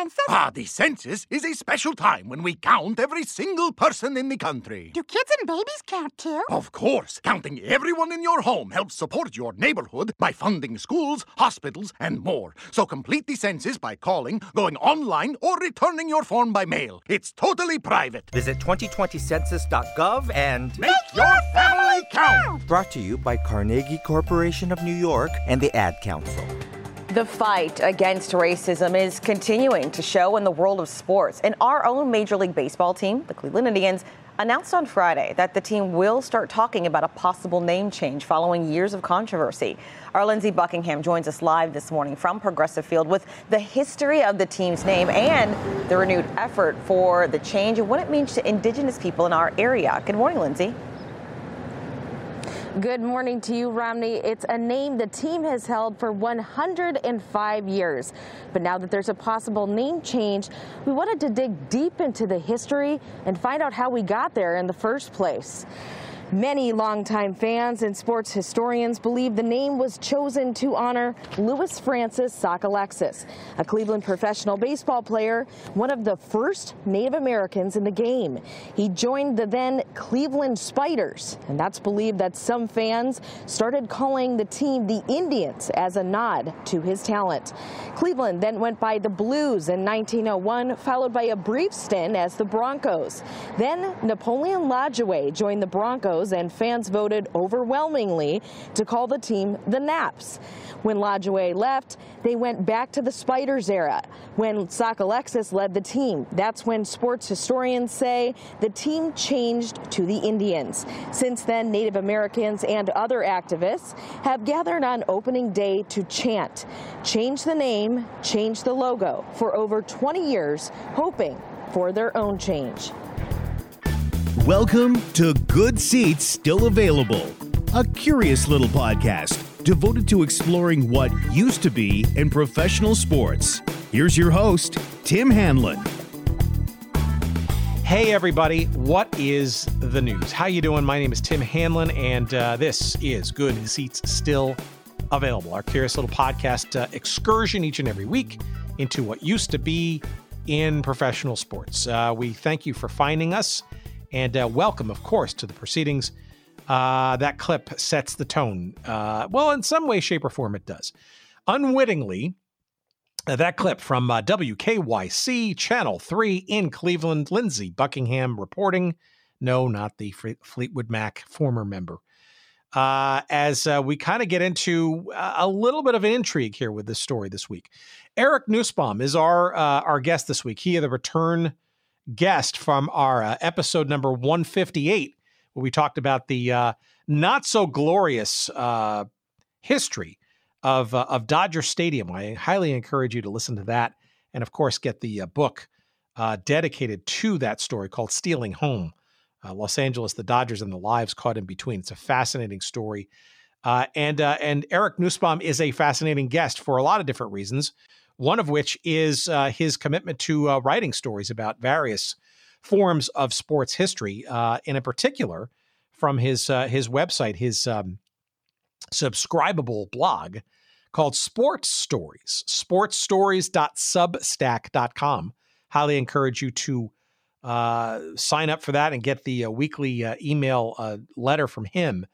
census? Ah, the census is a special time when we count every single person in the country. Do kids and babies count too? Of course, counting everyone in your home helps support your neighborhood by funding schools, hospitals, and more. So complete the census by calling, going online, or returning your form by mail. It's totally private. Visit 2020census.gov and Make your family count! brought to you by Carnegie Corporation of New York and the Ad Council. The fight against racism is continuing to show in the world of sports. And our own Major League Baseball team, the Cleveland Indians, announced on Friday that the team will start talking about a possible name change following years of controversy. Our Lindsey Buckingham joins us live this morning from Progressive Field with the history of the team's name and the renewed effort for the change and what it means to Indigenous people in our area. Good morning, Lindsey. Good morning to you, Romney. It's a name the team has held for 105 years. But now that there's a possible name change, we wanted to dig deep into the history and find out how we got there in the first place. Many longtime fans and sports historians believe the name was chosen to honor Louis Francis Sockalexis, a Cleveland professional baseball player, one of the first Native Americans in the game. He joined the then Cleveland Spiders, and that's believed that some fans started calling the team the Indians as a nod to his talent. Cleveland then went by the Blues in 1901, followed by a brief stint as the Broncos. Then Napoleon Lajoie joined the Broncos and fans voted overwhelmingly to call the team the Naps. When Lajoie left, they went back to the Spiders era. When Sockalexis led the team, that's when sports historians say the team changed to the Indians. Since then, Native Americans and other activists have gathered on opening day to chant, change the name, change the logo for over 20 years, hoping for their own change. Welcome to Good Seats Still Available, a curious little podcast devoted to exploring what used to be in professional sports. Here's your host, Tim Hanlon. Hey everybody, what is the news? How you doing? My name is Tim Hanlon, and uh, this is Good Seats Still Available, our curious little podcast uh, excursion each and every week into what used to be in professional sports. Uh, we thank you for finding us, and uh, welcome, of course, to the proceedings. Uh, that clip sets the tone. Uh, well, in some way, shape, or form, it does. Unwittingly, that clip from uh, WKYC Channel 3 in Cleveland, Lindsey Buckingham reporting. No, not the Fleetwood Mac former member. Uh, as uh, we kind of get into uh, a little bit of an intrigue here with this story this week. Eric Nusbaum is our uh, our guest this week. He the return guest from our uh, episode number 158, where we talked about the uh, not so glorious uh, history of uh, of Dodger Stadium. I highly encourage you to listen to that, and of course, get the uh, book uh, dedicated to that story called "Stealing Home." Los Angeles, the Dodgers, and the lives caught in between. It's a fascinating story, and and Eric Nusbaum is a fascinating guest for a lot of different reasons. One of which is uh, his commitment to uh, writing stories about various forms of sports history, uh, and in particular from his uh, his website, his um, subscribable blog called Sports Stories, sportsstories.substack.com. Highly encourage you to uh, sign up for that and get the uh, weekly email letter from him.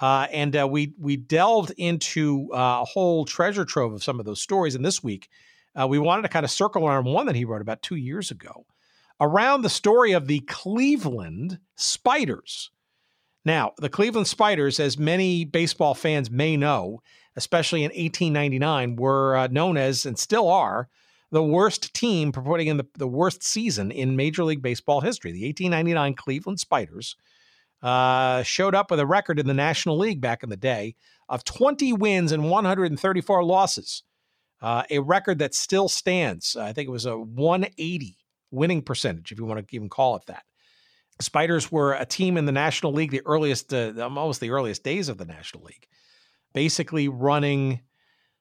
Uh, and uh, we we delved into uh, a whole treasure trove of some of those stories. And this week, uh, we wanted to kind of circle around one that he wrote about two years ago, around the story of the Cleveland Spiders. Now, the Cleveland Spiders, as many baseball fans may know, especially in 1899, were uh, known as and still are the worst team putting in the, the worst season in Major League Baseball history. The 1899 Cleveland Spiders uh, showed up with a record in the National League back in the day of 20 wins and 134 losses, uh, a record that still stands. I think it was a 180 winning percentage, if you want to even call it that. Spiders were a team in the National League, the earliest, uh, almost the earliest days of the National League, basically running.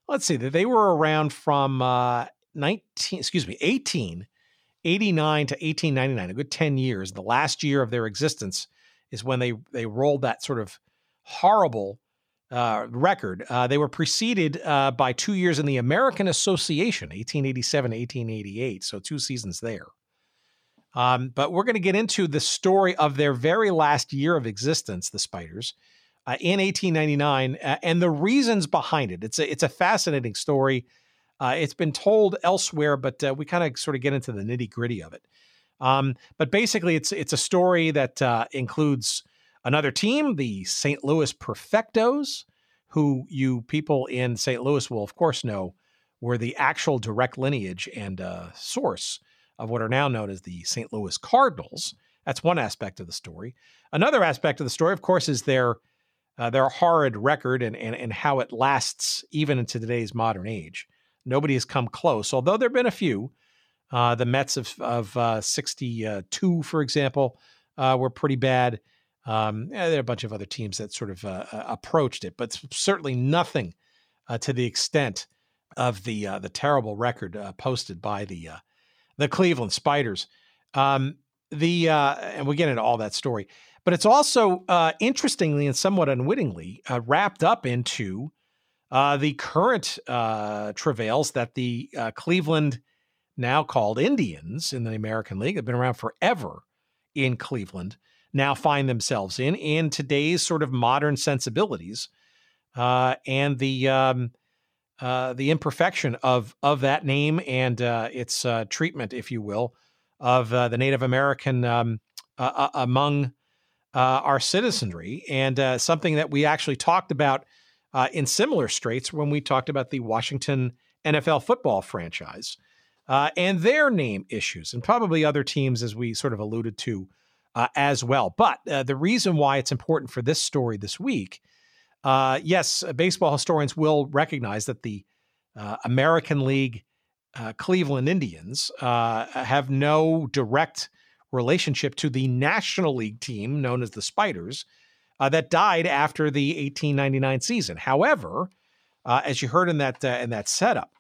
Let's see, they were around from uh, 19, excuse me, 1889 to 1899, a good 10 years. The last year of their existence is when they they rolled that sort of horrible uh, record. Uh, they were preceded uh, by two years in the American Association, 1887 1888. So two seasons there. Um, but we're going to get into the story of their very last year of existence, the Spiders, uh, in 1899, uh, and the reasons behind it. It's a it's a fascinating story. Uh, it's been told elsewhere, but we kind of sort of get into the nitty gritty of it. Um, but basically, it's it's a story that uh, includes another team, the St. Louis Perfectos, who you people in St. Louis will of course know were the actual direct lineage and uh, source of what are now known as the St. Louis Cardinals. That's one aspect of the story. Another aspect of the story, of course, is their uh, their horrid record and, and and how it lasts even into today's modern age. Nobody has come close, although there have been a few. Uh, the Mets of of uh, '62, for example, uh, were pretty bad. Um, there are a bunch of other teams that sort of uh, uh, approached it, but certainly nothing to the extent of the the terrible record posted by the the Cleveland Spiders. Um, the uh, and we get into all that story, but it's also uh, interestingly and somewhat unwittingly uh, wrapped up into uh, the current uh, travails that the uh, Cleveland, now called Indians in the American League, have been around forever in Cleveland, now find themselves in in today's sort of modern sensibilities, and the um, uh, the imperfection of of that name and uh, its uh, treatment, if you will, of uh, the Native American um, uh, among our citizenry, and something that we actually talked about in similar straits when we talked about the Washington NFL football franchise and their name issues, and probably other teams, as we sort of alluded to as well. But the reason why it's important for this story this week uh, yes, uh, baseball historians will recognize that the uh, American League uh, Cleveland Indians uh, have no direct relationship to the National League team known as the Spiders uh, that died after the 1899 season. However, as you heard in that in that setup,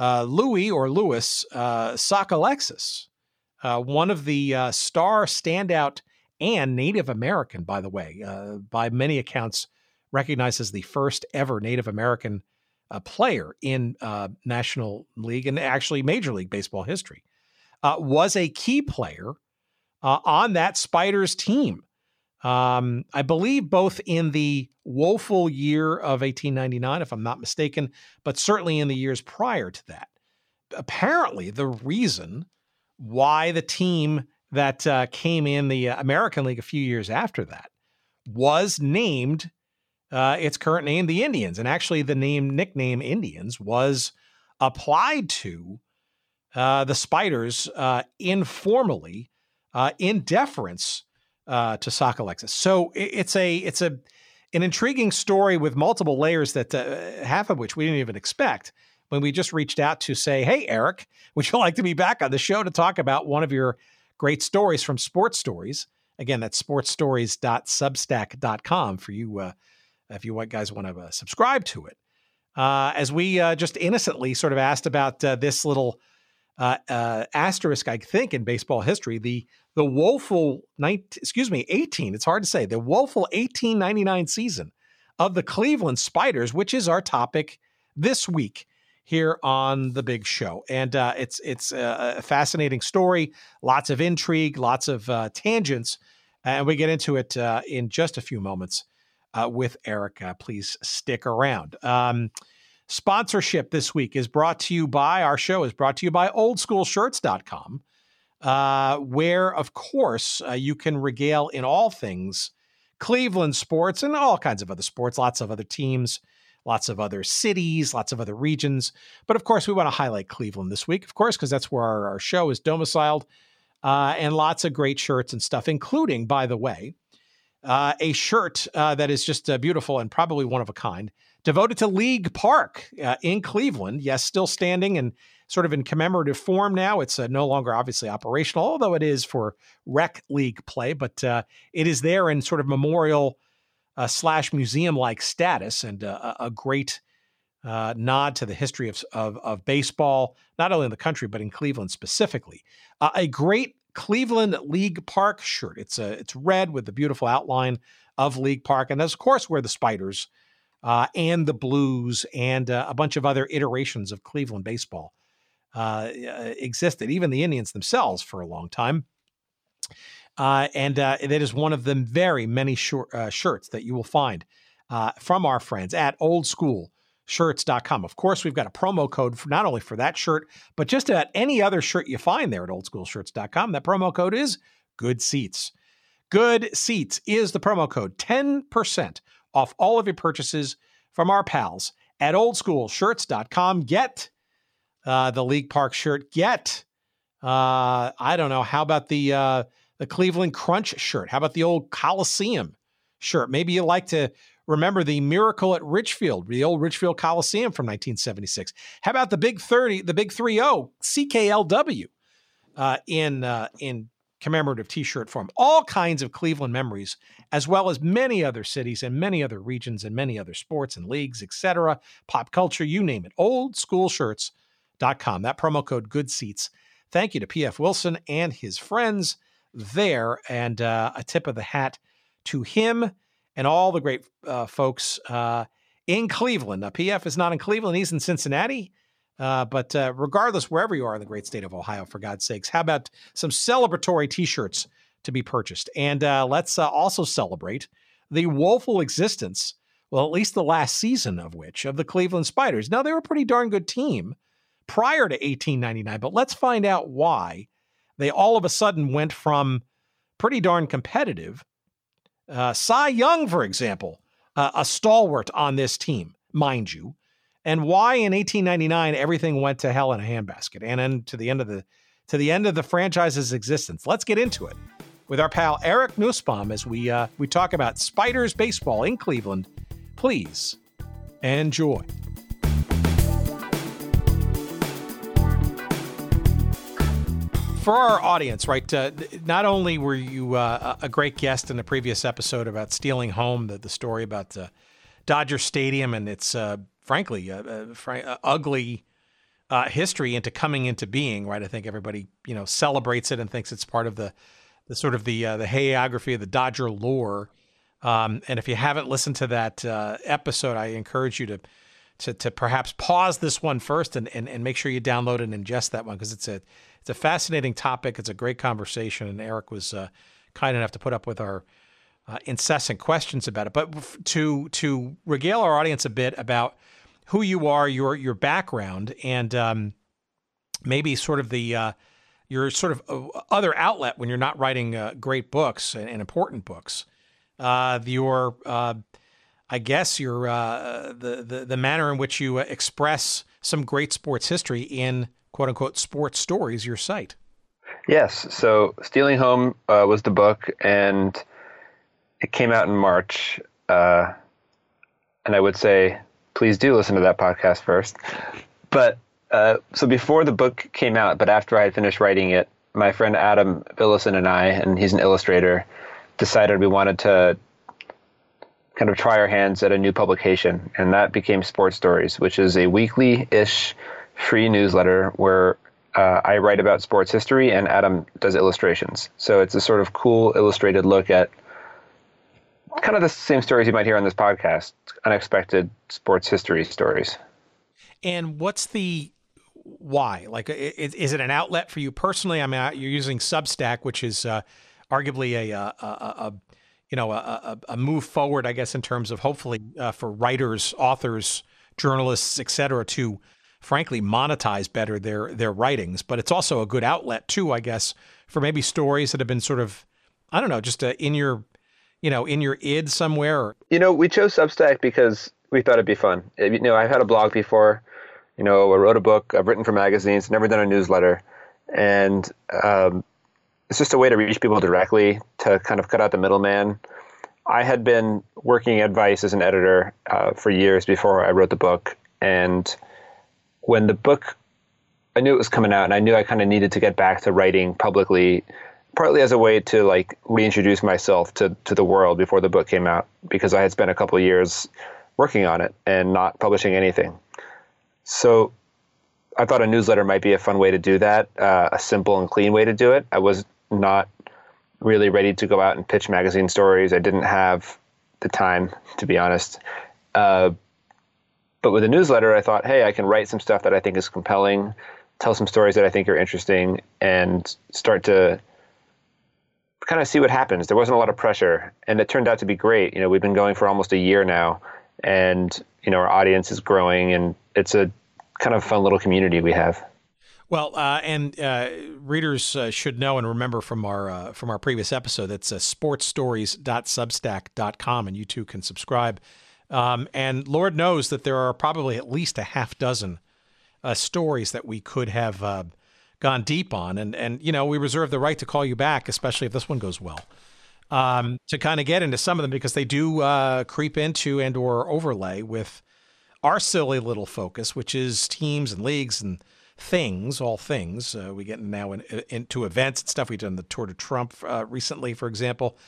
Louis or Louis uh, Sockalexis, one of the star standout and Native American, by the way, by many accounts recognized as the first ever Native American uh, player in uh, National League and actually Major League Baseball history, uh, was a key player uh, on that Spiders team. Um, I believe both in the woeful year of 1899, if I'm not mistaken, but certainly in the years prior to that. Apparently, the reason why the team that uh, came in the American League a few years after that was named uh, its current name, the Indians. And actually, the name nickname Indians was applied to uh, the Spiders uh, informally uh, in deference uh, to Sockalexis. So it, it's a it's a an intriguing story with multiple layers that uh, half of which we didn't even expect when we just reached out to say, "Hey, Eric, would you like to be back on the show to talk about one of your great stories from Sports Stories?" Again, that's sportsstories.substack.com for you uh, if you guys want to uh, subscribe to it. Uh, as we uh, just innocently sort of asked about uh, this little uh, asterisk, I think, in baseball history, the the woeful 19, excuse me, 18, it's hard to say, the woeful 1899 season of the Cleveland Spiders, which is our topic this week here on the big show. And it's it's a fascinating story, lots of intrigue, lots of tangents, and we get into it in just a few moments uh, with Erica. Please stick around. Um, sponsorship this week is brought to you by our show is brought to you by oldschoolshirts.com, uh, where, of course, uh, you can regale in all things Cleveland sports and all kinds of other sports, lots of other teams. Lots of other cities, lots of other regions. But of course, we want to highlight Cleveland this week, of course, because that's where our, our, show is domiciled. Uh, and lots of great shirts and stuff, including, by the way, uh, a shirt uh, that is just uh, beautiful and probably one of a kind, devoted to League Park uh, in Cleveland. Yes, still standing and sort of in commemorative form now. It's uh, no longer obviously operational, although it is for rec league play, but uh, it is there in sort of memorial slash museum like status and a great. nod to the history of, of, of baseball, not only in the country but in Cleveland specifically. a great Cleveland League Park shirt. It's a it's red with the beautiful outline of League Park, and that's of course where the Spiders uh, and the Blues and uh, a bunch of other iterations of Cleveland baseball uh, existed, even the Indians themselves for a long time. Uh, and uh, that is one of the very many short, uh, shirts that you will find from our friends at oldschoolshirts.com. Of course, we've got a promo code for not only for that shirt, but just about any other shirt you find there at oldschoolshirts.com. That promo code is good seats. Good seats is the promo code 10% off all of your purchases from our pals at oldschoolshirts.com. Get uh, the League Park shirt. Get, uh, I don't know, how about the uh, the Cleveland Crunch shirt? How about the old Coliseum shirt? Maybe you like to remember the Miracle at Richfield, the old Richfield Coliseum from 1976. How about the Big 30, the Big 30 CKLW uh, in uh, in commemorative T-shirt form? All kinds of Cleveland memories, as well as many other cities and many other regions and many other sports and leagues, etc. Pop culture, you name it. Old school shirts.com. That promo code Good Seats. Thank you to PF Wilson and his friends there, and uh, a tip of the hat to him and all the great uh, folks uh, in Cleveland. Now, PF is not in Cleveland; he's in Cincinnati. Uh, but uh, regardless, wherever you are in the great state of Ohio, for God's sakes, how about some celebratory T-shirts to be purchased? And uh, let's also celebrate the woeful existence, well, at least the last season of which, of the Cleveland Spiders. Now, they were a pretty darn good team prior to 1899, but let's find out why they all of a sudden went from pretty darn competitive. Uh, Cy Young, for example, uh, a stalwart on this team, mind you, and why in 1899 everything went to hell in a handbasket and then to the end of the to the end of the franchise's existence. Let's get into it with our pal Eric Nusbaum as we uh, we talk about Spiders baseball in Cleveland. Please enjoy. for our audience, right? Uh, not only were you uh, a great guest in the previous episode about stealing home, the, the story about uh, Dodger Stadium and its, uh, frankly, uh, uh, fr- ugly history into coming into being, right? I think everybody, you know, celebrates it and thinks it's part of the, the sort of the the hagiography of the Dodger lore. Um, and if you haven't listened to that episode, I encourage you to to, to perhaps pause this one first and, and, and make sure you download and ingest that one because it's a it's a fascinating topic. It's a great conversation, and Eric was uh, kind enough to put up with our uh, incessant questions about it. But to to regale our audience a bit about who you are, your your background, and um, maybe sort of the uh, your sort of uh, other outlet when you're not writing uh, great books and, and important books. Uh, your I guess your the, the the manner in which you express some great sports history in quote unquote sports stories your site. Yes. So Stealing Home uh, was the book, and it came out in March. Uh, and I would say, please do listen to that podcast first. But uh, so before the book came out, but after I had finished writing it, my friend Adam Villacin and I, and he's an illustrator, decided we wanted to kind of try our hands at a new publication, and that became Sports Stories, which is a weekly ish free newsletter where uh, I write about sports history and Adam does illustrations. So it's a sort of cool illustrated look at kind of the same stories you might hear on this podcast unexpected sports history stories. And what's the why? Like, is, is it an outlet for you personally? I mean, you're using Substack, which is uh, arguably a, a, a, a, you know a, a, move forward, I guess, in terms of hopefully uh, for writers, authors, journalists, et cetera, to frankly monetize better their their writings. But it's also a good outlet too, I guess, for maybe stories that have been sort of I don't know, just uh, in your you know in your id somewhere. You know, we chose Substack because we thought it'd be fun. You know, I've had a blog before. You know, I wrote a book. I've written for magazines. Never done a newsletter, and um, it's just a way to reach people directly to kind of cut out the middleman. I had been working at Vice as an editor uh, for years before I wrote the book, and when the book, I knew it was coming out, and I knew I kind of needed to get back to writing publicly, partly as a way to like reintroduce myself to to the world before the book came out, because I had spent a couple years working on it and not publishing anything. So I thought a newsletter might be a fun way to do that, uh, a simple and clean way to do it. I was not really ready to go out and pitch magazine stories. I didn't have the time, to be honest. Uh, but with a newsletter, I thought, hey, I can write some stuff that I think is compelling, tell some stories that I think are interesting, and start to kind of see what happens. There wasn't a lot of pressure, and it turned out to be great. You know, we've been going for almost a year now, and you know, our audience is growing, and it's a kind of fun little community we have. Well, uh, and uh, readers uh, should know and remember from our uh, from our previous episode that's uh, sportsstories.substack.com, and you too can subscribe. Um, and Lord knows that there are probably at least a half dozen uh, stories that we could have uh, gone deep on, and and you know we reserve the right to call you back, especially if this one goes well, um, to kind of get into some of them because they do creep into and or overlay with our silly little focus, which is teams and leagues and things, all things. Uh, we get now in, into events and stuff. We've done the Tour de Trump uh, recently, for example.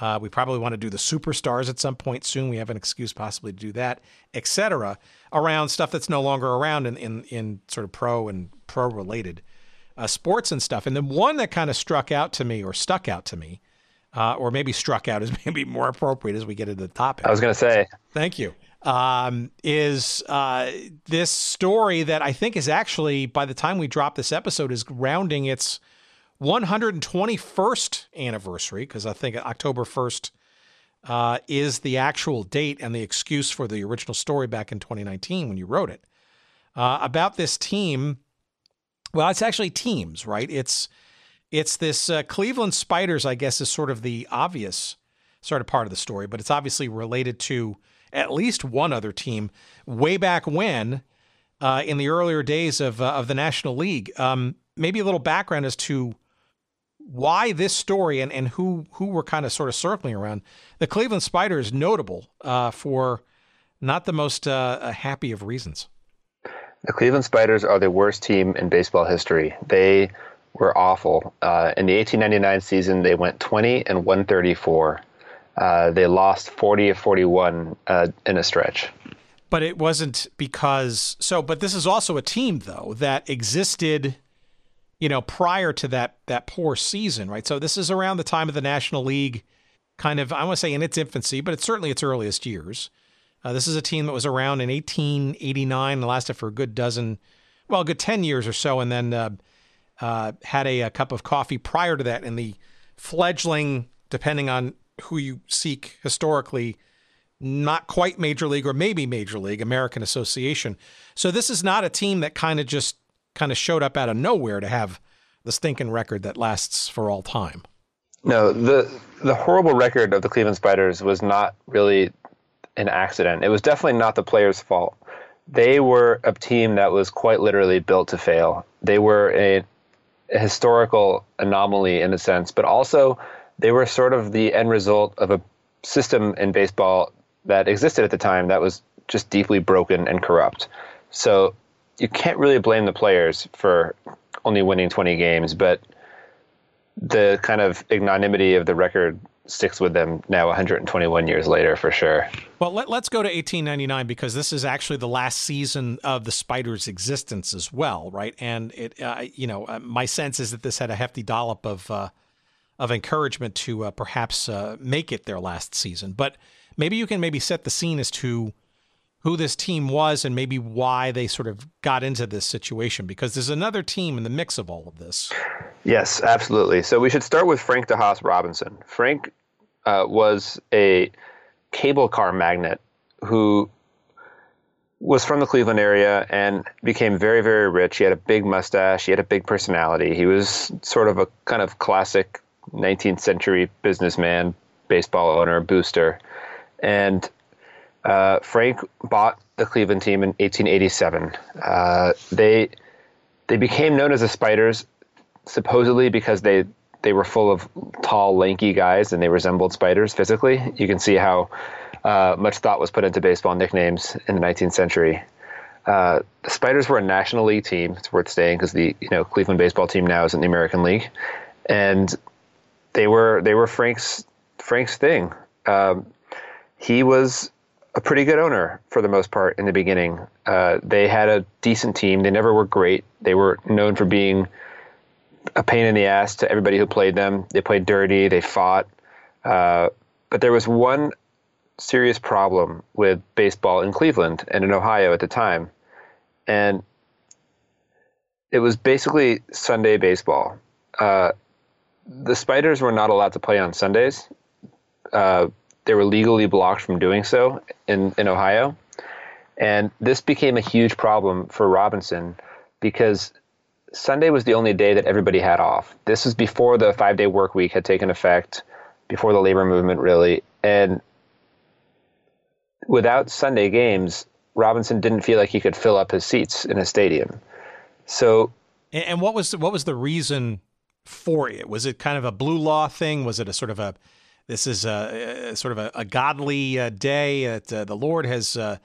Uh, we probably want to do the superstars at some point soon. We have an excuse possibly to do that, etc. Around stuff that's no longer around in, in, in sort of pro and pro related uh, sports and stuff. And then one that kind of struck out to me or stuck out to me, uh, or maybe struck out is maybe more appropriate as we get into the topic. I was going to say. Thank you um, is uh, this story that I think is actually, by the time we drop this episode, is rounding its 121st anniversary, because I think October 1st uh, is the actual date and the excuse for the original story back in 2019 when you wrote it. Uh, about this team, well, it's actually teams, right? It's it's this uh, Cleveland Spiders, I guess, is sort of the obvious sort of part of the story, but it's obviously related to at least one other team way back when uh, in the earlier days of, uh, of the National League. Um, maybe a little background as to why this story and, and who who we're kind of sort of circling around. The Cleveland Spiders notable uh, for not the most uh, uh, happy of reasons. The Cleveland Spiders are the worst team in baseball history. They were awful. Uh, in the 1899 season, they went 20 and 134. Uh, they lost 40 of 41 uh, in a stretch. But it wasn't because so. But this is also a team though that existed, you know, prior to that that poor season, right? So this is around the time of the National League, kind of I want to say in its infancy, but it's certainly its earliest years. Uh, this is a team that was around in 1889 and lasted for a good dozen, well, a good 10 years or so, and then uh, uh, had a, a cup of coffee prior to that in the fledgling, depending on who you seek historically not quite major league or maybe major league American Association. So this is not a team that kind of just kind of showed up out of nowhere to have the stinking record that lasts for all time. No, the the horrible record of the Cleveland Spiders was not really an accident. It was definitely not the players' fault. They were a team that was quite literally built to fail. They were a, a historical anomaly in a sense, but also they were sort of the end result of a system in baseball that existed at the time that was just deeply broken and corrupt. So you can't really blame the players for only winning 20 games, but the kind of ignominy of the record sticks with them now 121 years later for sure. Well, let, us go to 1899 because this is actually the last season of the Spiders' existence as well, right? And it, uh, you know, uh, my sense is that this had a hefty dollop of uh, of encouragement to uh, perhaps uh, make it their last season. But maybe you can maybe set the scene as to who this team was and maybe why they sort of got into this situation because there's another team in the mix of all of this. Yes, absolutely. So we should start with Frank DeHaas Robinson. Frank uh, was a cable car magnate who was from the Cleveland area and became very, very rich. He had a big mustache. He had a big personality. He was sort of a kind of classic 19th century businessman, baseball owner, booster. And uh, Frank bought the Cleveland team in 1887. Uh, they they became known as the Spiders, supposedly because they they were full of tall, lanky guys and they resembled spiders physically. You can see how uh, much thought was put into baseball nicknames in the 19th century. Uh, the Spiders were a National League team. It's worth saying because the you know Cleveland baseball team now is in the American League, and they were they were Frank's Frank's thing. Um, he was a pretty good owner for the most part in the beginning. Uh, they had a decent team. They never were great. They were known for being a pain in the ass to everybody who played them. They played dirty. They fought. Uh, but there was one serious problem with baseball in Cleveland and in Ohio at the time. And it was basically Sunday baseball. Uh, the Spiders were not allowed to play on Sundays. Uh, they were legally blocked from doing so in, in Ohio. And this became a huge problem for Robinson because Sunday was the only day that everybody had off. This was before the five day work week had taken effect, before the labor movement, really. And without Sunday games, Robinson didn't feel like he could fill up his seats in a stadium. So, and, what was what was the reason for it? Was it kind of a blue law thing? Was it a sort of a this is a, a sort of a, a godly uh, day that uh, the Lord has uh,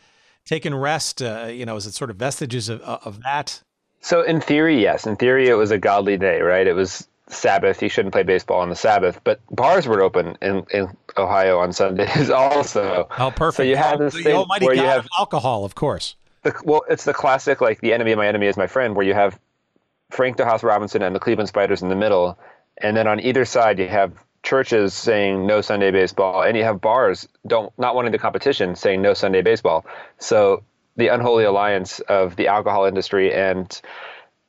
taken rest? Uh, you know, is it sort of vestiges of, of that? So, in theory, yes. In theory, it was a godly day, right? It was Sabbath. You shouldn't play baseball on the Sabbath, but bars were open in, in Ohio on Sundays also. Oh, perfect. So you have this the thing almighty where God you have of alcohol, of course. the, well, it's the classic like the enemy of my enemy is my friend, where you have Frank DeHaas Robinson and the Cleveland Spiders in the middle, and then on either side you have churches saying no Sunday baseball, and you have bars don't not wanting the competition saying no Sunday baseball. So the unholy alliance of the alcohol industry and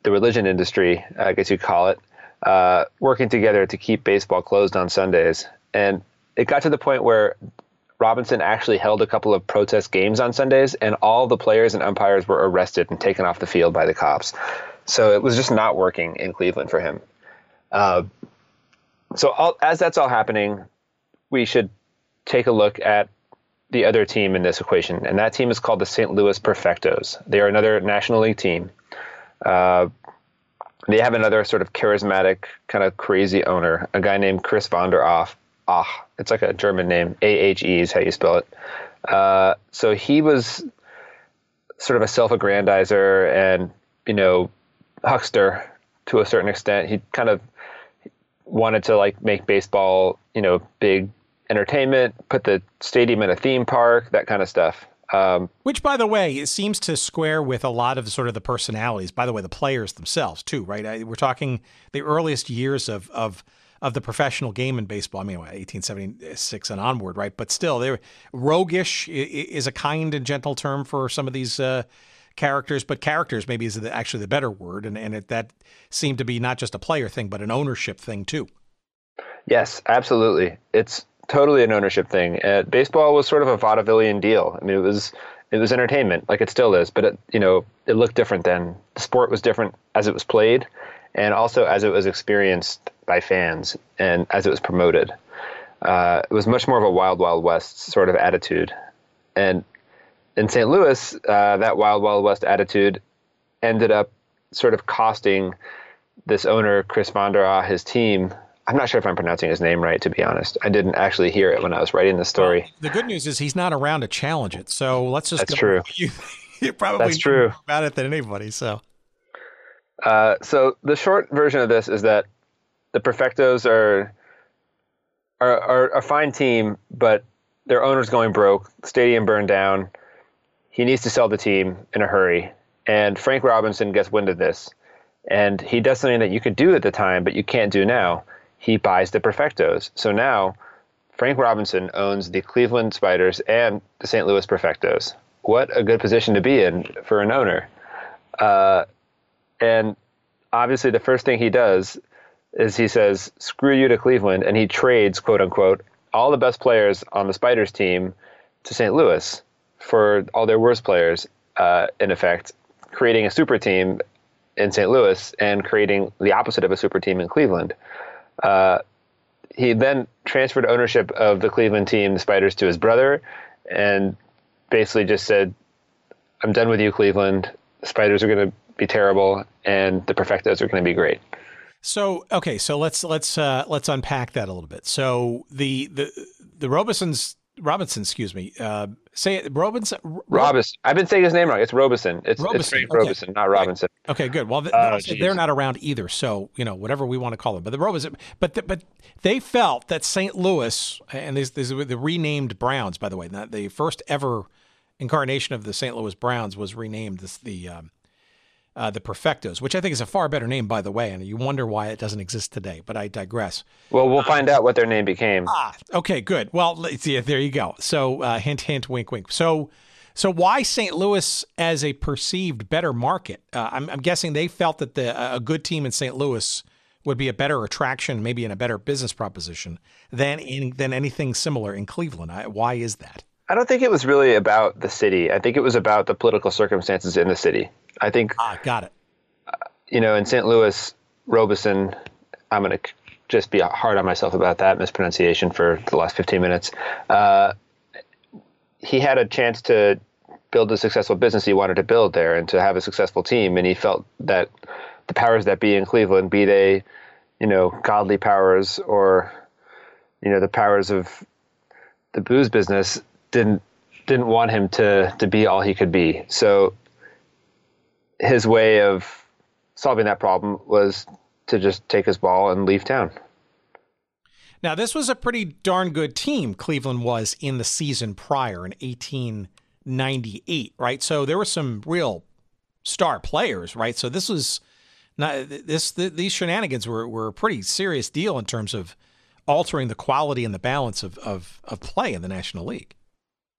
the religion industry, I guess you call it, uh, working together to keep baseball closed on Sundays. And it got to the point where Robinson actually held a couple of protest games on Sundays, and all the players and umpires were arrested and taken off the field by the cops. So it was just not working in Cleveland for him. Uh, so all, as that's all happening, we should take a look at the other team in this equation, and that team is called the St. Louis Perfectos. They are another National League team. Uh, they have another sort of charismatic, kind of crazy owner, a guy named Chris von der Ahe. Ah, it's like a German name. A H E is how you spell it. Uh, so he was sort of a self-aggrandizer and you know huckster to a certain extent. He kind of wanted to like make baseball, you know, big entertainment, put the stadium in a theme park, that kind of stuff. Um, Which, by the way, it seems to square with a lot of sort of the personalities. By the way, the players themselves too, right? I, we're talking the earliest years of of of the professional game in baseball. I mean, 1876 and onward, right? But still, they're roguish is a kind and gentle term for some of these uh, characters. But characters maybe is the, actually the better word, and and it, that seemed to be not just a player thing, but an ownership thing too. Yes, absolutely. It's totally an ownership thing. Uh, baseball was sort of a vaudevillian deal. I mean, it was it was entertainment, like it still is, but it, you know, it looked different then. The sport was different as it was played, and also as it was experienced by fans and as it was promoted. Uh, it was much more of a wild, wild west sort of attitude, and in St. Louis, uh, that wild, wild west attitude ended up sort of costing this owner Chris von his team I'm not sure if I'm pronouncing his name right, to be honest. I didn't actually hear it when I was writing the story. Well, the good news is he's not around to challenge it. So let's just. That's true. You, you probably That's true. about it than anybody. So. Uh, so the short version of this is that the Perfectos are, are, are a fine team, but their owner's going broke. The stadium burned down. He needs to sell the team in a hurry. And Frank Robinson gets wind of this. And he does something that you could do at the time, but you can't do now he buys the Perfectos. So now Frank Robinson owns the Cleveland Spiders and the St. Louis Perfectos. What a good position to be in for an owner. Uh, and obviously, the first thing he does is he says, screw you to Cleveland, and he trades, quote unquote, all the best players on the Spiders team to St. Louis for all their worst players, uh, in effect, creating a super team in St. Louis and creating the opposite of a super team in Cleveland. Uh, he then transferred ownership of the Cleveland team, the Spiders, to his brother, and basically just said, "I'm done with you, Cleveland. The Spiders are going to be terrible, and the Perfectos are going to be great." So okay, so let's let's uh, let's unpack that a little bit. So the the the Robinsons Robinson, excuse me. Uh, say it, Robinson. Robinson. I've been saying his name wrong. It's Robison. It's, Robison. it's okay. Not Robinson. Okay, good. Well, th- oh, they're not around either, so you know whatever we want to call them. But the Robison, but the, but they felt that St. Louis and these these the renamed Browns, by the way, the first ever incarnation of the St. Louis Browns was renamed this the um, uh, the Perfectos, which I think is a far better name, by the way, and you wonder why it doesn't exist today. But I digress. Well, we'll find out what their name became. Ah, okay, good. Well, let's see. There you go. So, uh, hint, hint, wink, wink. So, so why St. Louis as a perceived better market? Uh, I'm, I'm, guessing they felt that the, a good team in St. Louis would be a better attraction, maybe in a better business proposition than in, than anything similar in Cleveland. I, why is that? I don't think it was really about the city. I think it was about the political circumstances in the city. I think. Ah, got it. You know, in St. Louis, Robison, I'm going to just be hard on myself about that mispronunciation for the last 15 minutes. Uh, he had a chance to build a successful business he wanted to build there and to have a successful team. And he felt that the powers that be in Cleveland, be they, you know, godly powers or, you know, the powers of the booze business, didn't didn't want him to to be all he could be. So his way of solving that problem was to just take his ball and leave town. Now, this was a pretty darn good team Cleveland was in the season prior in 1898, right? So there were some real star players, right? So this was not this the, these shenanigans were, were a pretty serious deal in terms of altering the quality and the balance of, of, of play in the National League.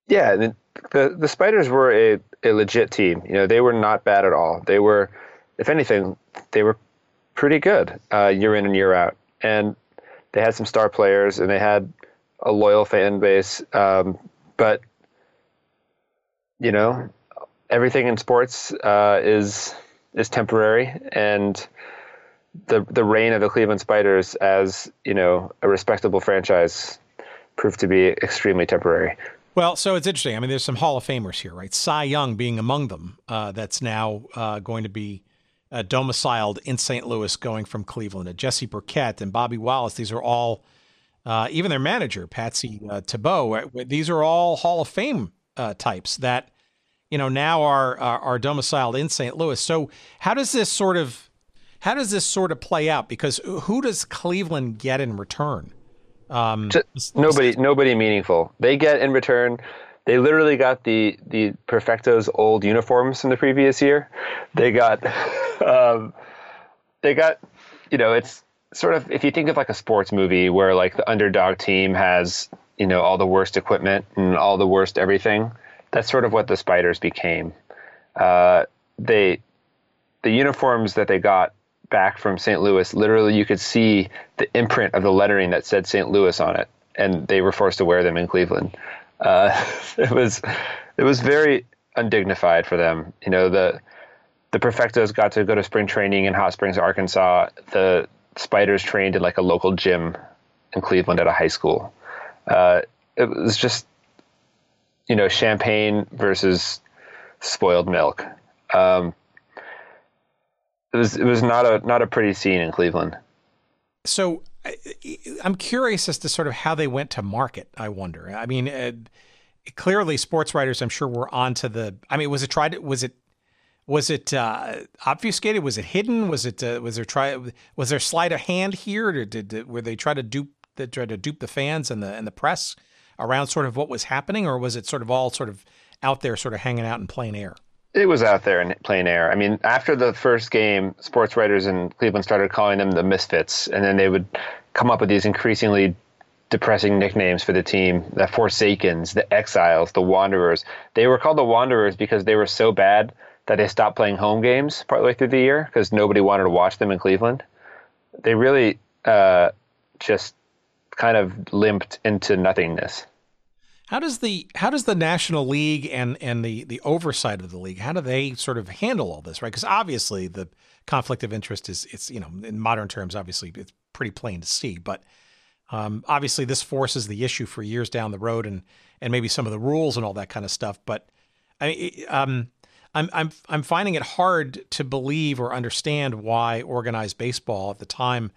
Yeah, the, the, the Spiders were a, a legit team. You know, they were not bad at all. They were, if anything, they were pretty good uh, year in and year out. And they had some star players and they had a loyal fan base. Um, but you know, everything in sports uh, is is temporary, and the the reign of the Cleveland Spiders as you know a respectable franchise proved to be extremely temporary. Well, so it's interesting. I mean, there's some Hall of Famers here, right? Cy Young being among them. Uh, that's now uh, going to be uh, domiciled in St. Louis, going from Cleveland. Uh, Jesse Burkett and Bobby Wallace. These are all, uh, even their manager Patsy uh, Tebeau. These are all Hall of Fame uh, types that, you know, now are, are, are domiciled in St. Louis. So how does this sort of how does this sort of play out? Because who does Cleveland get in return? Um, Just, nobody, nobody meaningful. They get in return they literally got the the Perfecto's old uniforms from the previous year. They got, um, they got, you know, it's sort of if you think of like a sports movie where like the underdog team has you know all the worst equipment and all the worst everything. That's sort of what the Spiders became. Uh, they, the uniforms that they got back from St. Louis, literally you could see the imprint of the lettering that said St. Louis on it, and they were forced to wear them in Cleveland. Uh, it was it was very undignified for them. You know, the the perfectos got to go to spring training in Hot Springs, Arkansas. The spiders trained in like a local gym in Cleveland at a high school. Uh, it was just you know champagne versus spoiled milk. Um, it was it was not a not a pretty scene in Cleveland. So I'm curious as to sort of how they went to market. I wonder. I mean, uh, clearly, sports writers, I'm sure, were onto the. I mean, was it tried? Was it was it uh, obfuscated? Was it hidden? Was it uh, was there try was there sleight of hand here? Did, did, did were they try to dupe they try to dupe the fans and the and the press around sort of what was happening, or was it sort of all sort of out there, sort of hanging out in plain air? It was out there in plain air. I mean, after the first game, sports writers in Cleveland started calling them the Misfits, and then they would come up with these increasingly depressing nicknames for the team the Forsakens, the Exiles, the Wanderers. They were called the Wanderers because they were so bad that they stopped playing home games partway through the year because nobody wanted to watch them in Cleveland. They really uh, just kind of limped into nothingness. How does the how does the National League and and the the oversight of the league how do they sort of handle all this right? Because obviously the conflict of interest is it's you know in modern terms obviously it's pretty plain to see, but um, obviously this forces the issue for years down the road and and maybe some of the rules and all that kind of stuff. But I um, I'm I'm I'm finding it hard to believe or understand why organized baseball at the time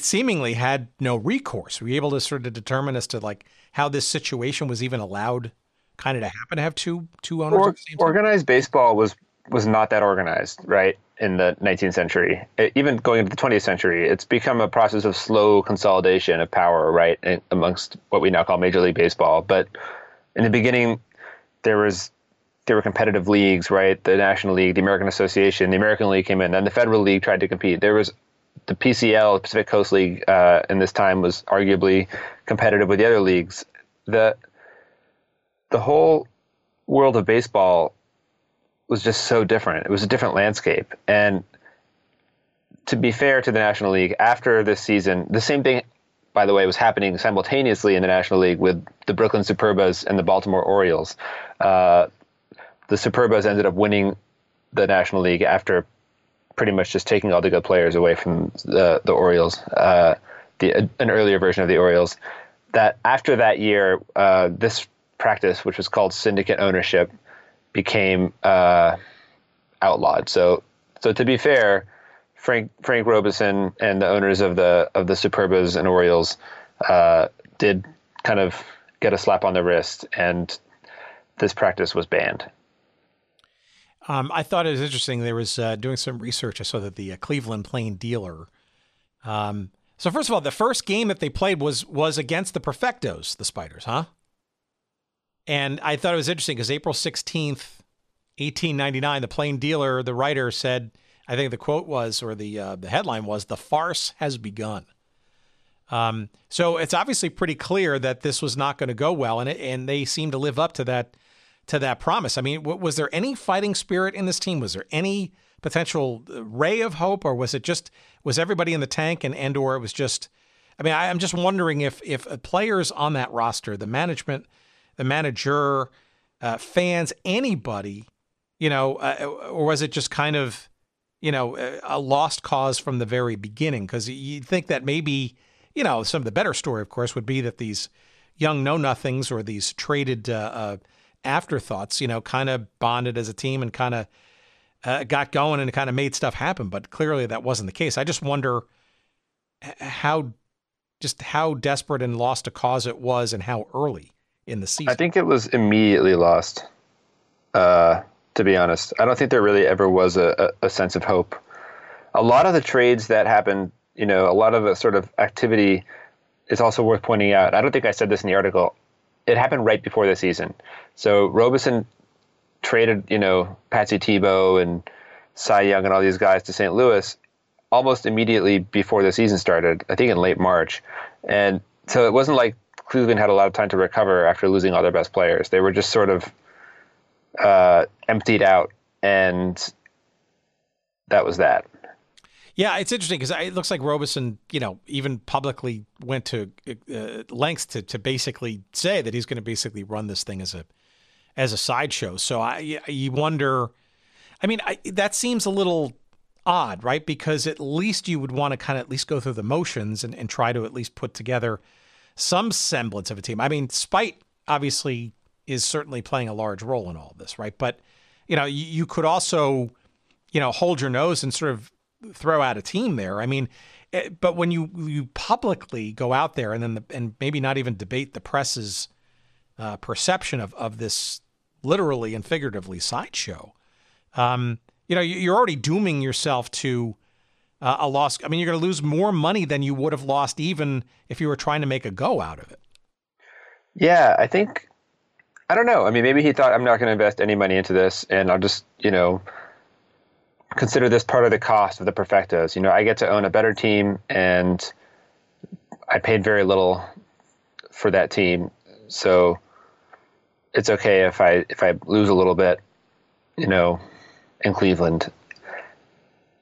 seemingly had no recourse. Were you able to sort of determine as to like how this situation was even allowed kind of to happen to have two two owners or, organized baseball was was not that organized right in the 19th century it, even going into the 20th century it's become a process of slow consolidation of power right in, amongst what we now call major league baseball but in the beginning there was there were competitive leagues, right? The National League, the American Association, the American League came in, then the Federal League tried to compete. There was the PCL, Pacific Coast League, uh, in this time was arguably competitive with the other leagues. The the whole world of baseball was just so different. It was a different landscape, and to be fair to the National League, after this season, the same thing, by the way, was happening simultaneously in the National League with the Brooklyn Superbas and the Baltimore Orioles. Uh, the Superbas ended up winning the National League after pretty much just taking all the good players away from the the Orioles, uh, the an earlier version of the Orioles. That after that year, uh, this practice, which was called syndicate ownership, became uh, outlawed. So, so to be fair, Frank Frank Robison and the owners of the of the Superbas and Orioles uh, did kind of get a slap on the wrist, and this practice was banned. Um, I thought it was interesting. There was uh, doing some research. I saw that the uh, Cleveland Plain Dealer. Um, so first of all, the first game that they played was was against the Perfectos, the Spiders, huh? And I thought it was interesting because April sixteenth, eighteen ninety nine, the Plain Dealer, the writer said, I think the quote was, or the uh, the headline was, "The farce has begun." Um, so it's obviously pretty clear that this was not going to go well, and it, and they seem to live up to that to that promise. I mean, was there any fighting spirit in this team? Was there any potential ray of hope, or was it just was everybody in the tank and and or it was just? I mean, I, am just wondering if if players on that roster, the management, the manager, uh, fans, anybody, you know, uh, or was it just kind of, you know, a lost cause from the very beginning? Because you'd think that maybe, you know, some of the better story, of course, would be that these young know nothings or these traded. Uh, uh afterthoughts, you know, kind of bonded as a team and kind of uh, got going and kind of made stuff happen. But clearly that wasn't the case. I just wonder how, just how desperate and lost a cause it was and how early in the season. I think it was immediately lost. Uh, to be honest, I don't think there really ever was a, a, a sense of hope. A lot of the trades that happened, you know, a lot of the sort of activity is also worth pointing out. I don't think I said this in the article it happened right before the season. So Robison traded, you know, Patsy Tebeau and Cy Young and all these guys to St. Louis almost immediately before the season started. I think in late March, and so it wasn't like Cleveland had a lot of time to recover after losing all their best players. They were just sort of uh, emptied out, and that was that. Yeah, it's interesting because it looks like Robison, you know, even publicly went to uh, lengths to to basically say that he's going to basically run this thing as a as a sideshow. So I you wonder. I mean, I, that seems a little odd, right? Because at least you would want to kind of at least go through the motions and, and try to at least put together some semblance of a team. I mean, Spite obviously is certainly playing a large role in all of this, right? But you know, you, you could also, you know, hold your nose and sort of throw out a team there. I mean, it, eh, but when you you publicly go out there and then the, and maybe not even debate the press's uh, perception of of this literally and figuratively sideshow, um, you know, you're already dooming yourself to uh, a loss. I mean, you're going to lose more money than you would have lost even if you were trying to make a go out of it. Yeah, I think I don't know. I mean, maybe he thought I'm not going to invest any money into this, and I'll just you know consider this part of the cost of the perfectos. You know, I get to own a better team, and I paid very little for that team, so it's okay if I if I lose a little bit. You know, in Cleveland.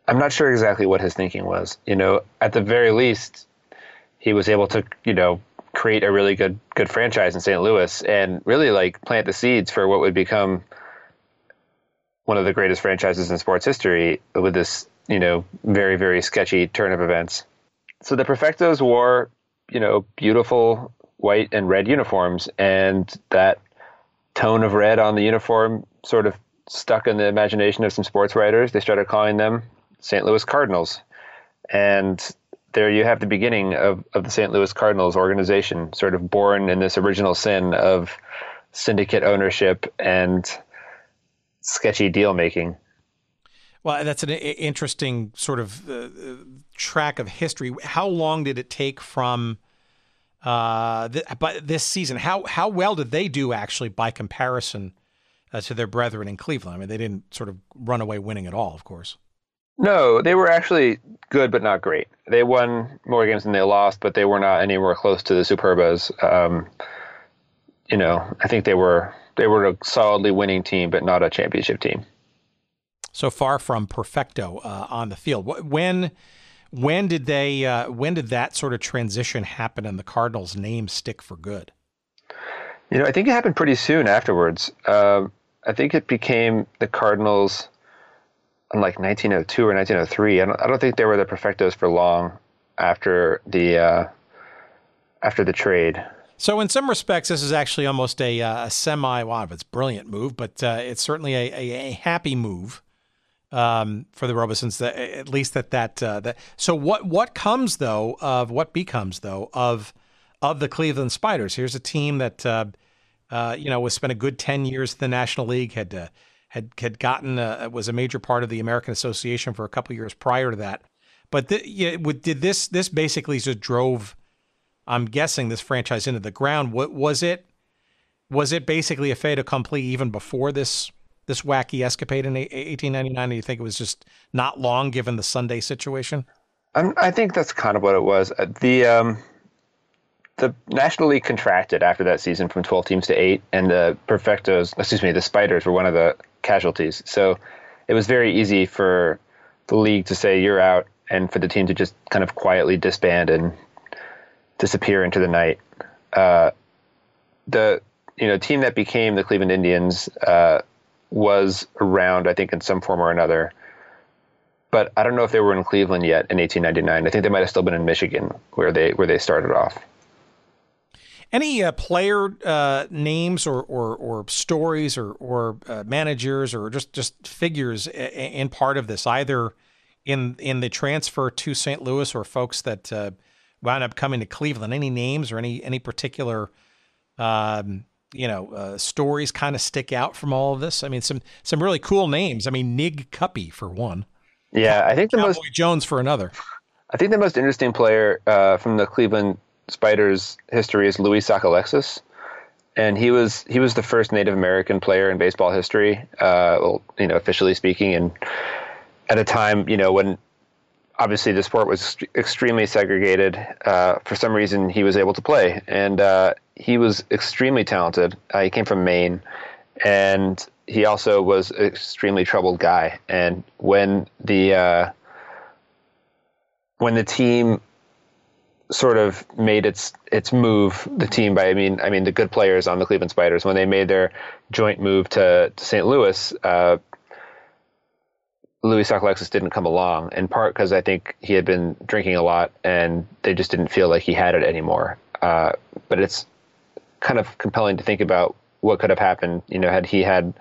I'm not sure exactly what his thinking was. You know, at the very least, he was able to, you know, create a really good good franchise in St. Louis and really like plant the seeds for what would become one of the greatest franchises in sports history with this, you know, very, very sketchy turn of events. So the Perfectos wore, you know, beautiful white and red uniforms, and that tone of red on the uniform sort of stuck in the imagination of some sports writers. They started calling them St. Louis Cardinals. And there you have the beginning of, of the St. Louis Cardinals organization, sort of born in this original sin of syndicate ownership and sketchy deal making. Well, that's an interesting sort of uh, track of history. How long did it take from uh, th- but this season? How how well did they do actually by comparison uh, to their brethren in Cleveland. I mean, they didn't sort of run away winning at all, of course. No, they were actually good, but not great. They won more games than they lost, but they were not anywhere close to the Superbas. Um, you know, I think they were they were a solidly winning team, but not a championship team. So far from perfecto uh, on the field. When when did they uh, when did that sort of transition happen and the Cardinals' name stick for good? You know, I think it happened pretty soon afterwards. Uh, I think it became the Cardinals in like 1902 or 1903. I don't, I don't think they were the perfectos for long after the uh, after the trade. So, in some respects, this is actually almost a, uh, a semi, well, it's brilliant move, but uh, it's certainly a, a, a happy move um, for the Robisons. That at least that that uh, that. So, what what comes though of what becomes though of of the Cleveland Spiders? Here's a team that uh, uh, you know was spent a good ten years in the National League, had uh, had had gotten was a major part of the American Association for a couple years prior to that. But th- yeah, did this this basically just drove I'm guessing this franchise into the ground. What was it? Was it basically a fait accompli even before this this wacky escapade in 1899? Do you think it was just not long given the Sunday situation? I think that's kind of what it was. Uh, the um, the National League contracted after that season from 12 teams to eight, and the Perfectos, excuse me, the Spiders were one of the casualties. So it was very easy for the league to say you're out, and for the team to just kind of quietly disband and disappear into the night. Uh, the you know team that became the Cleveland Indians uh, was around, I think, in some form or another. But I don't know if they were in Cleveland yet in 1899. I think they might have still been in Michigan, where they where they started off. Any uh, player uh, names or, or, or stories or, or uh, managers or just, just figures in part of this, either in in the transfer to St. Louis or folks that uh, wound up coming to Cleveland. Any names or any any particular um, you know uh, stories kind of stick out from all of this? I mean, some some really cool names. I mean, Nig Cuppy for one. Yeah, I think the Cowboy most Jones for another. I think the most interesting player uh, from the Cleveland Spiders history is Louis Sockalexis, and he was he was the first Native American player in baseball history. Uh, well, you know, officially speaking, and at a time you know when obviously the sport was extremely segregated. Uh, for some reason, he was able to play, and uh, he was extremely talented. Uh, he came from Maine, and he also was an extremely troubled guy. And when the uh, when the team sort of made its its move, the team by I mean I mean the good players on the Cleveland Spiders when they made their joint move to, to St. Louis, uh, Louis Sockalexis didn't come along, in part because I think he had been drinking a lot and they just didn't feel like he had it anymore. Uh, but it's kind of compelling to think about what could have happened, you know, had he had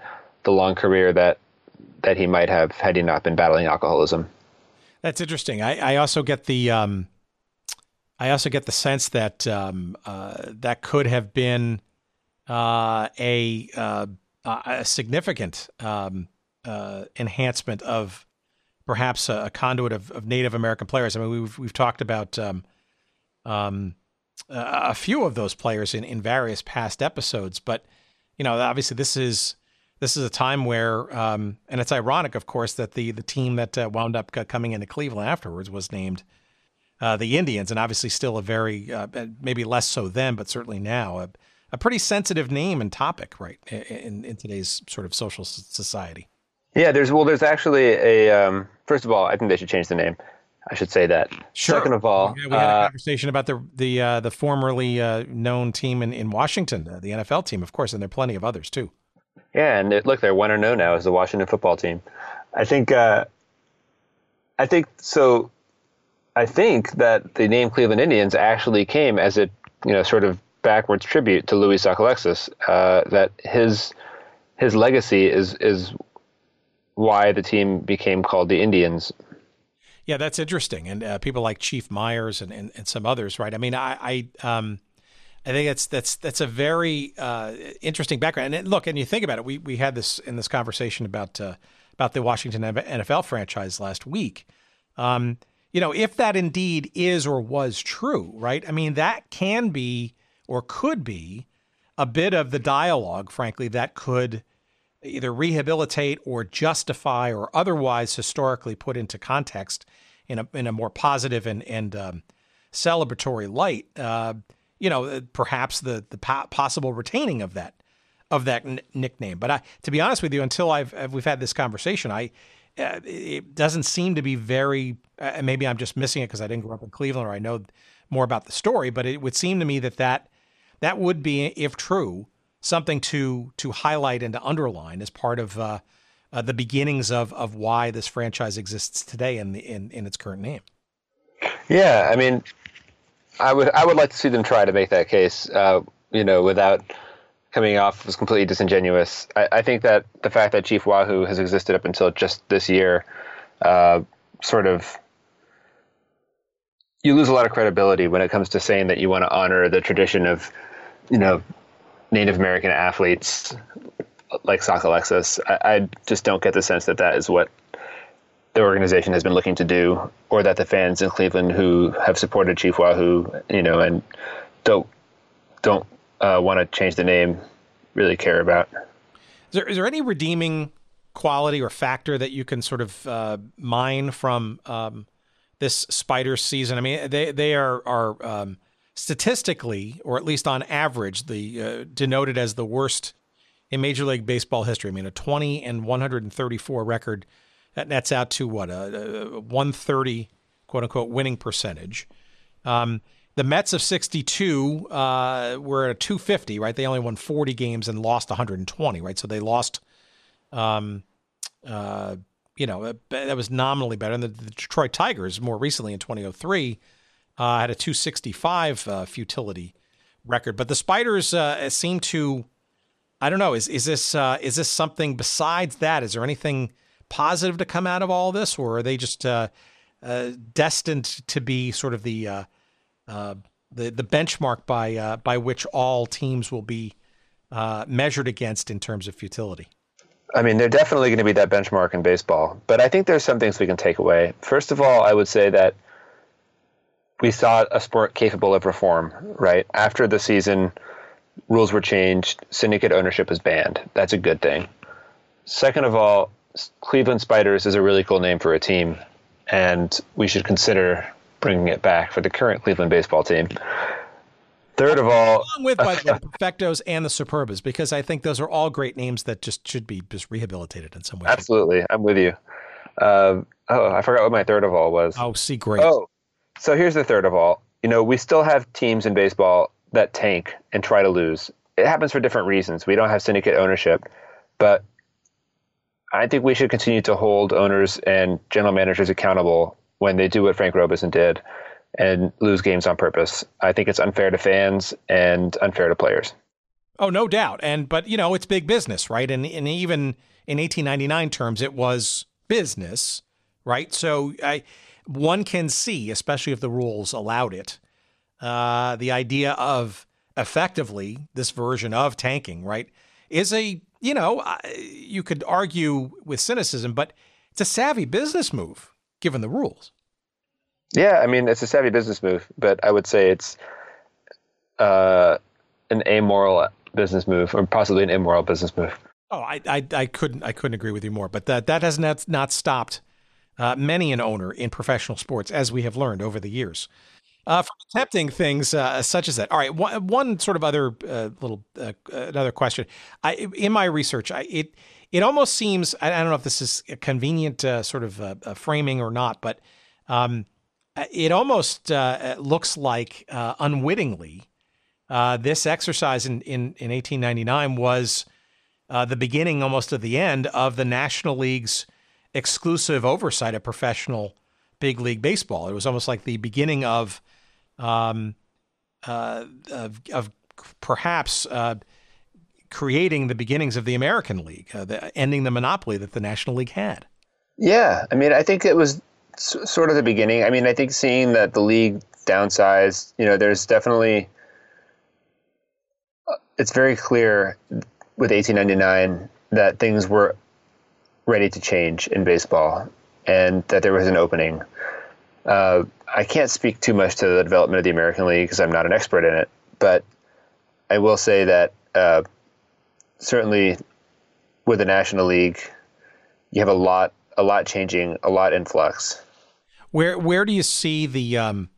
the long career that that he might have had he not been battling alcoholism. That's interesting. I, I also get the um, I also get the sense that um, uh, that could have been uh, a uh, a significant um, uh, enhancement of perhaps a, a conduit of, of, Native American players. I mean, we've we've talked about um, um, a few of those players in, in various past episodes, but you know, obviously this is this is a time where, um, and it's ironic, of course, that the the team that uh, wound up coming into Cleveland afterwards was named uh, the Indians, and obviously still a very uh, maybe less so then, but certainly now a, a pretty sensitive name and topic, right, in, in today's sort of social society. Yeah, there's well, there's actually a. Um, first of all, I think they should change the name. I should say that. Sure. Second of all, yeah, we had a uh, conversation about the the uh, the formerly uh, known team in in Washington, uh, the NFL team, of course, and there are plenty of others too. Yeah, and it, look, they're one or no now as the Washington football team. I think. Uh, I think so. I think that the name Cleveland Indians actually came as a you know sort of backwards tribute to Louis Sockalexis. Uh, that his his legacy is is why the team became called the Indians. Yeah, that's interesting. And uh, people like Chief Meyers and, and, and, some others, right? I mean, I, I, um, I think that's that's that's a very uh, interesting background. And look, and you think about it, we we had this in this conversation about uh, about the Washington NFL franchise last week. Um, you know, if that indeed is or was true, right? I mean, that can be or could be a bit of the dialogue, frankly, that could either rehabilitate or justify or otherwise historically put into context in a in a more positive and and um, celebratory light. Uh, you know, perhaps the the po- possible retaining of that of that n- nickname. But I, to be honest with you, until I've we've had this conversation, I uh, it doesn't seem to be very. Uh, maybe I'm just missing it because I didn't grow up in Cleveland or I know more about the story. But it would seem to me that that that would be, if true, something to to highlight and to underline as part of uh, uh, the beginnings of of why this franchise exists today in the in, in its current name. Yeah, I mean, I would I would like to see them try to make that case. Uh, you know, without coming off as completely disingenuous. I, I, think that the fact that Chief Wahoo has existed up until just this year, uh, sort of, you lose a lot of credibility when it comes to saying that you want to honor the tradition of, you know, Native American athletes like Sockalexis. I, I just don't get the sense that that is what the organization has been looking to do, or that the fans in Cleveland who have supported Chief Wahoo, you know, and don't don't uh, want to change the name really care about. Is there, is there any redeeming quality or factor that you can sort of uh, mine from um, this Spider season? I mean, they they are are um, statistically, or at least on average, the uh, denoted as the worst in Major League Baseball history. I mean, a 20 and 134 record that nets out to what a, a 130 quote unquote winning percentage. Um, the Mets of 62 uh, were at a 250, right? They only won 40 games and lost 120, right? So they lost, um, uh, you know, that was nominally better. And the, the Detroit Tigers, more recently in 2003, uh, had a 265 uh, futility record. But the Spiders uh, seem to, I don't know, is is this uh, is this something besides that? Is there anything positive to come out of all this, or are they just destined to be sort of the uh, the the benchmark by uh, by which all teams will be uh, measured against in terms of futility. I mean, they're definitely going to be that benchmark in baseball, but I think there's some things we can take away. First of all, I would say that we saw a sport capable of reform. Right after the season, rules were changed, syndicate ownership is banned. That's a good thing. Second of all, Cleveland Spiders is a really cool name for a team, and we should consider bringing it back for the current Cleveland baseball team. Third of all, along with by the Perfectos and the Superbas, because I think those are all great names that just should be just rehabilitated in some way. Absolutely, I'm with you. Uh, oh, I forgot what my third of all was. Oh, see, great. Oh, so here's the third of all. You know, we still have teams in baseball that tank and try to lose. It happens for different reasons. We don't have syndicate ownership, but I think we should continue to hold owners and general managers accountable when they do what Frank Robison did and lose games on purpose. I think it's unfair to fans and unfair to players. Oh, no doubt. And but you know, it's big business, right? And and even in 1899 terms, it was business, right? So I one can see, especially if the rules allowed it, uh, the idea of effectively this version of tanking, right, is a you know you could argue with cynicism, but it's a savvy business move given the rules. Yeah, I mean it's a savvy business move, but I would say it's uh, an amoral business move, or possibly an immoral business move. Oh, I, I, I couldn't I couldn't agree with you more. But that that has not not stopped uh, many an owner in professional sports, as we have learned over the years. Uh, from attempting things uh, such as that. All right, one, one sort of other uh, little uh, another question. I, in my research, I, it it almost seems I, don't know if this is a convenient uh, sort of uh, framing or not, but um, it almost looks like unwittingly this exercise in, in, in 1899 was the beginning almost of the end of the National League's exclusive oversight of professional big league baseball. It was almost like the beginning of um, of, of, perhaps creating the beginnings of the American League, uh, the, ending the monopoly that the National League had. Yeah, I mean, I think it was s- sort of the beginning. I mean, I think seeing that the league downsized, you know, there's definitely uh, it's very clear with 1899 that things were ready to change in baseball and that there was an opening. Uh, I can't speak too much to the development of the American League because I'm not an expert in it, but I will say that uh, certainly with the National League, you have a lot, a lot changing, a lot in flux. Where where do you see the um,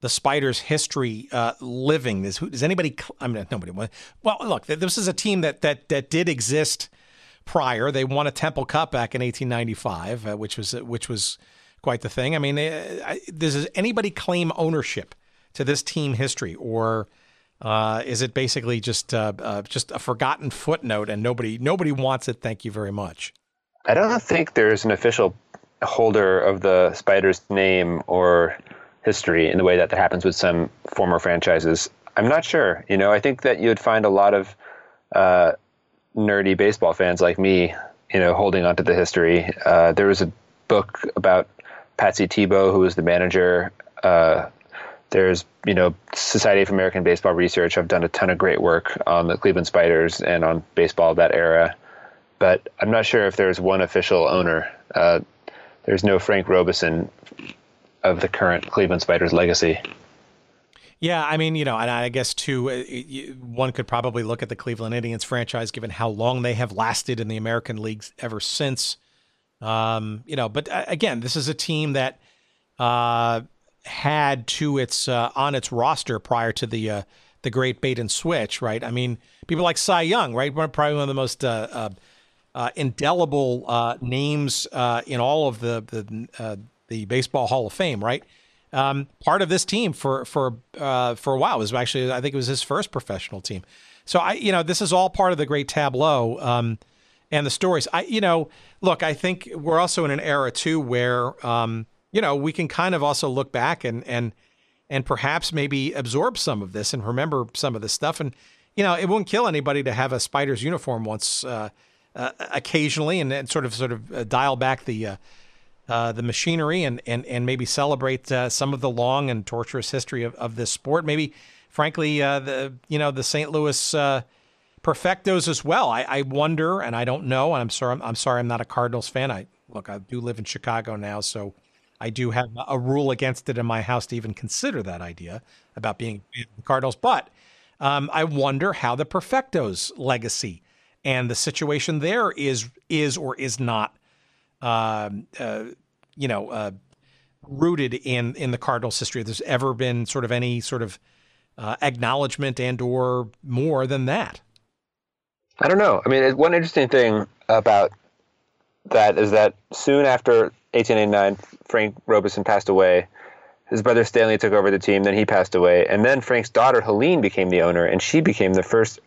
the Spiders' history uh, living? Is, does anybody? I mean, nobody. Well, look, this is a team that that that did exist prior. They won a Temple Cup back in 1895, uh, which was which was quite the thing. I mean, uh, does anybody claim ownership to this team history, or uh, is it basically just uh, uh, just a forgotten footnote and nobody nobody wants it? Thank you very much. I don't think there's an official holder of the Spiders name or history in the way that that happens with some former franchises. I'm not sure. You know, I think that you'd find a lot of uh, nerdy baseball fans like me, you know, holding onto the history. Uh, there was a book about Patsy Tebeau, who was the manager uh, there's, you know, Society of American Baseball Research I've done a ton of great work on the Cleveland Spiders and on baseball of that era. But I'm not sure if there's one official owner. Uh, there's no Frank Robison of the current Cleveland Spiders legacy. Yeah, I mean, you know, and I guess too, uh, one could probably look at the Cleveland Indians franchise, given how long they have lasted in the American leagues ever since. Um, you know, but uh, again, this is a team that uh, had to its uh, on its roster prior to the uh, the great bait and switch, right? I mean, people like Cy Young, right? Probably one of the most uh, indelible names in all of the the the baseball Hall of Fame, right? Um, part of this team for for uh, for a while was actually I think it was his first professional team. So I, you know, this is all part of the great tableau um, and the stories. I, you know, look, I think we're also in an era too where um, you know, we can kind of also look back and and and perhaps maybe absorb some of this and remember some of this stuff. And you know, it wouldn't kill anybody to have a Spiders uniform once uh, uh, occasionally, and, and, sort of sort of uh, dial back the uh, uh, the machinery and and and maybe celebrate uh, some of the long and torturous history of, of this sport. Maybe, frankly, the you know the St. Louis. Perfectos as well. I, I wonder, and I don't know. And I'm sorry. I'm, I'm sorry. I'm not a Cardinals fan. I look. I do live in Chicago now, so I do have a rule against it in my house to even consider that idea about being Cardinals. But um, I wonder how the Perfectos legacy and the situation there is is or is not, uh, uh, you know, uh, rooted in in the Cardinals' history. There's ever been sort of any sort of uh, acknowledgement and or more than that. I don't know. I mean, one interesting thing about that is that soon after 1889, Frank Robison passed away. His brother Stanley took over the team, then he passed away. And then Frank's daughter, Helene, became the owner, and she became the first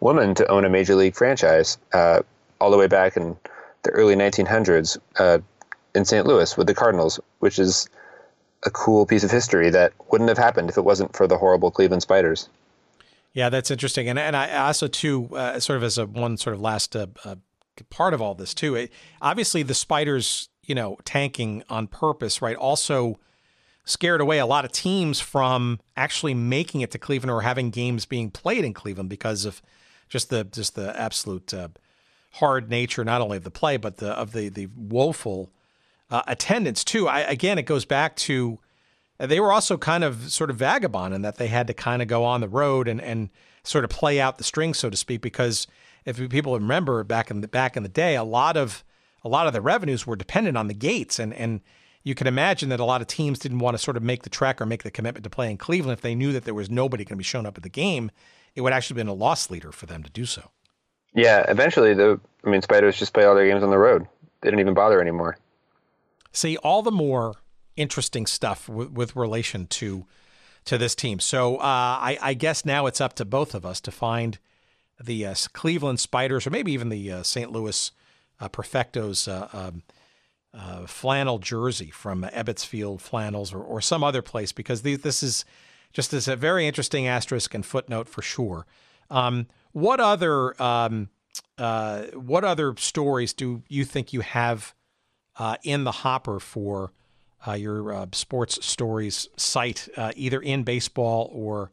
woman to own a major league franchise uh, all the way back in the early 1900s uh, in St. Louis with the Cardinals, which is a cool piece of history that wouldn't have happened if it wasn't for the horrible Cleveland Spiders. Yeah, that's interesting, and and I also too, uh, sort of as a one sort of last uh, uh, part of all this too. It, obviously, the Spiders you know, tanking on purpose, right? Also scared away a lot of teams from actually making it to Cleveland or having games being played in Cleveland because of just the just the absolute uh, hard nature not only of the play but the of the the woeful uh, attendance too. I, again, it goes back to uh, they were also kind of sort of vagabond in that they had to kind of go on the road and and sort of play out the strings, so to speak, because if people remember back in the back in the day, a lot of a lot of the revenues were dependent on the gates and and you can imagine that a lot of teams didn't want to sort of make the trek or make the commitment to play in Cleveland if they knew that there was nobody going to be showing up at the game. It would actually have been a loss leader for them to do so. Yeah, eventually the I mean Spiders just play all their games on the road. They didn't even bother anymore. See, all the more interesting stuff with relation to to this team. So uh, I, I, guess now it's up to both of us to find the uh, Cleveland Spiders or maybe even the uh, St. Louis uh, Perfecto's uh, um, uh, flannel jersey from Ebbets Field Flannels or, or some other place because these, this is just as a very interesting asterisk and footnote for sure. Um, what other um, uh, what other stories do you think you have uh, in the hopper for uh, your uh, sports stories site, uh, either in baseball or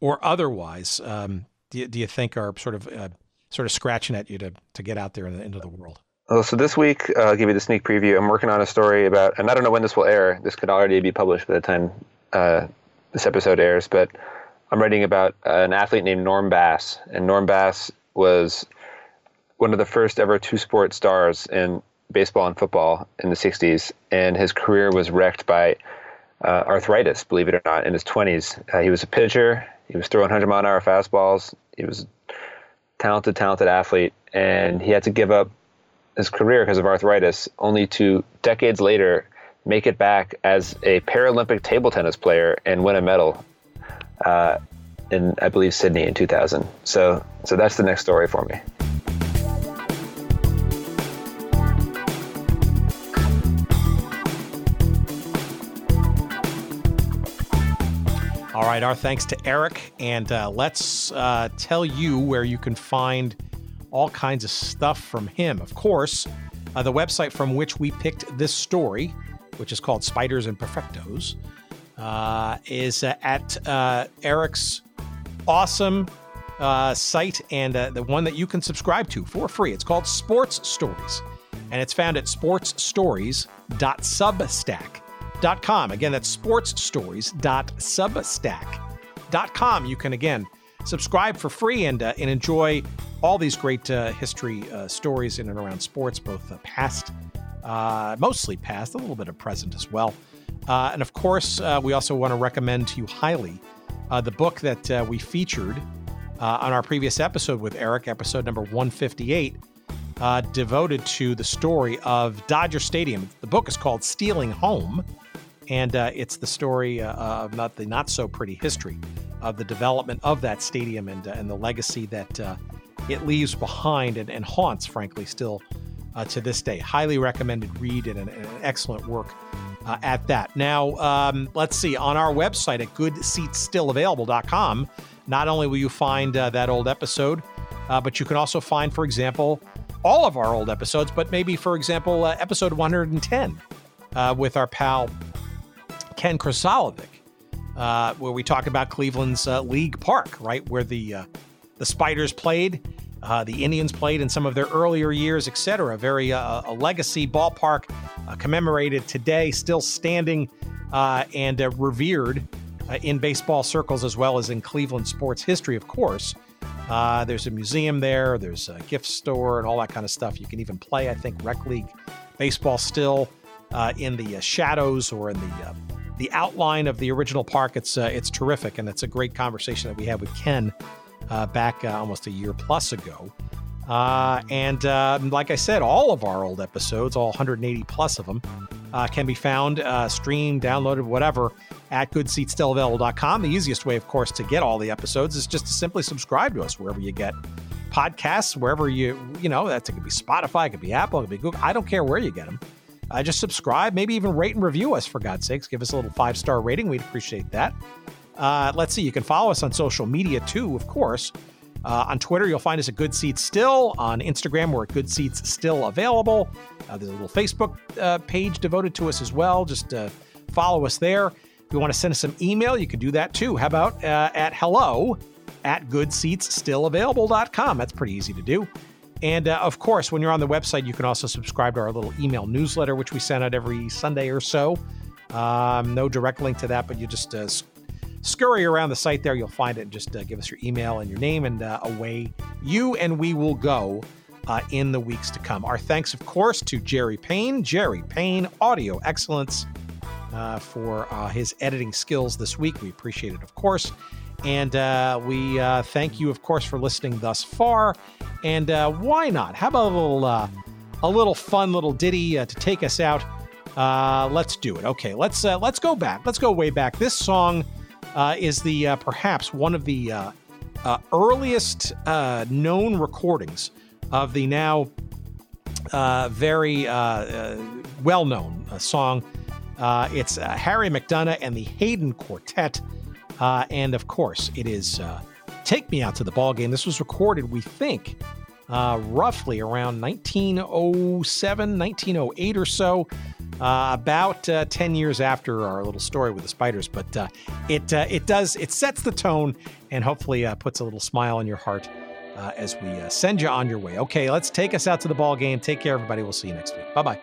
or otherwise? Um, do, you, do you think are sort of uh, sort of scratching at you to to get out there in the, into the world? Well, so this week, I'll give you the sneak preview. I'm working on a story about, and I don't know when this will air. This could already be published by the time this episode airs, but I'm writing about an athlete named Norm Bass. And Norm Bass was one of the first ever two sport stars in baseball and football in the 60s, and his career was wrecked by uh, arthritis, believe it or not, in his 20s. Uh, he was a pitcher, he was throwing 100 mile an hour fastballs, he was a talented, talented athlete, and he had to give up his career because of arthritis, only to decades later make it back as a Paralympic table tennis player and win a medal uh, in, I believe, Sydney in 2000. So, so that's the next story for me. All right, our thanks to Eric, and uh, let's uh, tell you where you can find all kinds of stuff from him. Of course, uh, the website from which we picked this story, which is called Spiders and Perfectos, uh, is uh, at uh, Eric's awesome site and the one that you can subscribe to for free. It's called Sports Stories, and it's found at sportsstories.substack.com. Again, that's sportsstories.substack.com. You can, again, subscribe for free and, uh, and enjoy all these great uh, history uh, stories in and around sports, both uh, past, uh, mostly past, a little bit of present as well. Uh, and of course, we also want to recommend to you highly the book that we featured on our previous episode with Eric, episode number 158. devoted to the story of Dodger Stadium. The book is called Stealing Home and uh, it's the story uh, of not the not so pretty history of the development of that stadium and, uh, and the legacy that uh, it leaves behind and, and haunts, frankly, still uh, to this day. Highly recommended read and an, an excellent work uh, at that. Now, um, let's see, on our website at goodseatsstillavailable.com, not only will you find that old episode, but you can also find, for example, all of our old episodes, but maybe, for example, episode 110 with our pal Ken Krsolovic, uh, where we talk about Cleveland's uh, League Park, right, where the uh, the Spiders played, uh, the Indians played in some of their earlier years, etc. Very uh, a legacy ballpark, uh, commemorated today, still standing and revered in baseball circles as well as in Cleveland sports history, of course. there's a museum there, there's a gift store, and all that kind of stuff. You can even play, I think, rec league baseball still in the shadows or in the the outline of the original park. It's uh, it's terrific, and it's a great conversation that we had with Ken uh, back uh, almost a year plus ago. Uh, and uh, like I said, all of our old episodes, all 180 plus of them, uh, can be found, streamed, downloaded, whatever, at goodseatsstillavailable.com. The easiest way, of course, to get all the episodes is just to simply subscribe to us wherever you get podcasts, wherever you, you know, that could be Spotify, it could be Apple, it could be Google. I don't care where you get them uh, just subscribe, maybe even rate and review us for God's sakes. Give us a little five star rating. We'd appreciate that. Uh, let's see, you can follow us on social media too, of course. Uh, on Twitter, you'll find us at Good Seats Still. On Instagram, we're at Good Seats Still Available. Uh, there's a little Facebook uh, page devoted to us as well. Just uh, follow us there. If you want to send us some email, you can do that too. How about at hello at goodseatsstillavailable.com? That's pretty easy to do. And uh, of course, when you're on the website, you can also subscribe to our little email newsletter, which we send out every Sunday or so. Um, no direct link to that, but you just uh, scurry around the site there. You'll find it just uh, give us your email and your name, and uh, away you and we will go uh, in the weeks to come. Our thanks, of course, to Jerry Payne, Jerry Payne, Audio Excellence, uh, for his editing skills this week. We appreciate it, of course. And uh, we uh, thank you, of course, for listening thus far. And uh, why not? How about a little, uh, a little fun little ditty uh, to take us out? Uh, let's do it. Okay, let's let's go back. Let's go way back. This song Uh, is the uh, perhaps one of the uh, earliest known recordings of the now very well-known song. it's Harry McDonough and the Haydn Quartet. Uh, and of course, it is uh, Take Me Out to the Ball Game. This was recorded, we think, uh, roughly around 1907, 1908 or so. Uh, about uh, 10 years after our little story with the spiders, but uh, it it does it sets the tone and hopefully puts a little smile on your heart as we send you on your way. Okay, let's take us out to the ball game. Take care, everybody. We'll see you next week. Bye bye.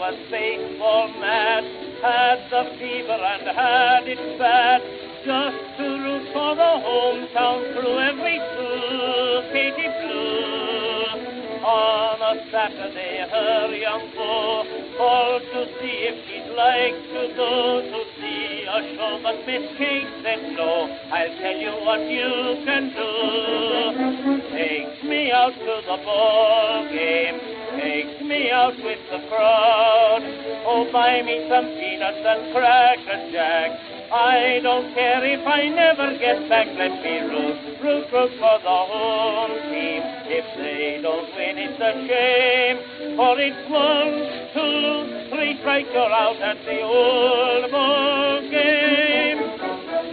was baseball mad, had the fever and had it bad, just to root for the hometown crew, every two, Katie Blue. On a Saturday, her young beau called to see if she'd like to go to see a show, but Miss Kate said no. I'll tell you what you can do. Takes me out to the ball game, takes me out with the crowd. Oh, buy me some peanuts and cracker jack. I don't care if I never get back. Let me root, root, root for the home team. If they don't win, it's a shame. For it's one, two, three strikes, you're out at the old ball game.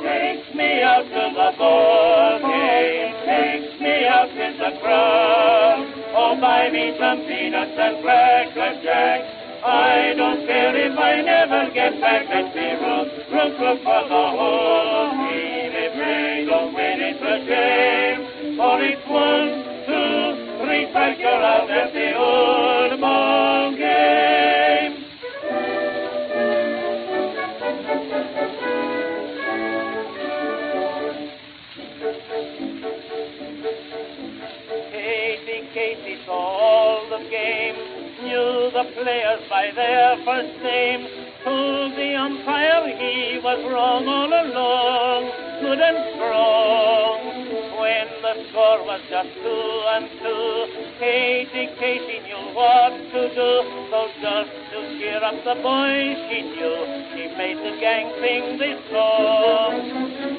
Takes me out to the ball game. Takes me out with the crowd. Oh, buy me some peanuts and cracker jack. I don't care if I never get back. Let me root, root, root for the whole team. If they don't win, it's a shame. For it's one, two, three strikes, you're out at the old ball the players by their first name, told the umpire he was wrong all along, good and strong. When the score was just two and two, Casey, Casey knew what to do, so just to cheer up the boys she knew, she made the gang sing this song.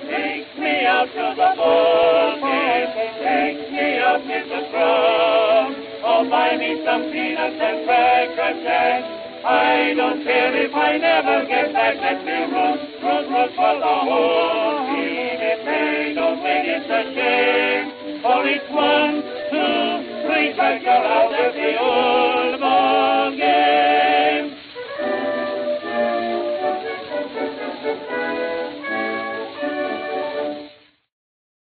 Take me out to the ball game, take me out with the crowd. Oh, buy me some peanuts and cracker jack. I don't care if I never get back. Let me root, root, root for the whole team. If they don't win, it's a shame. For it's one, two, three strikes, you're out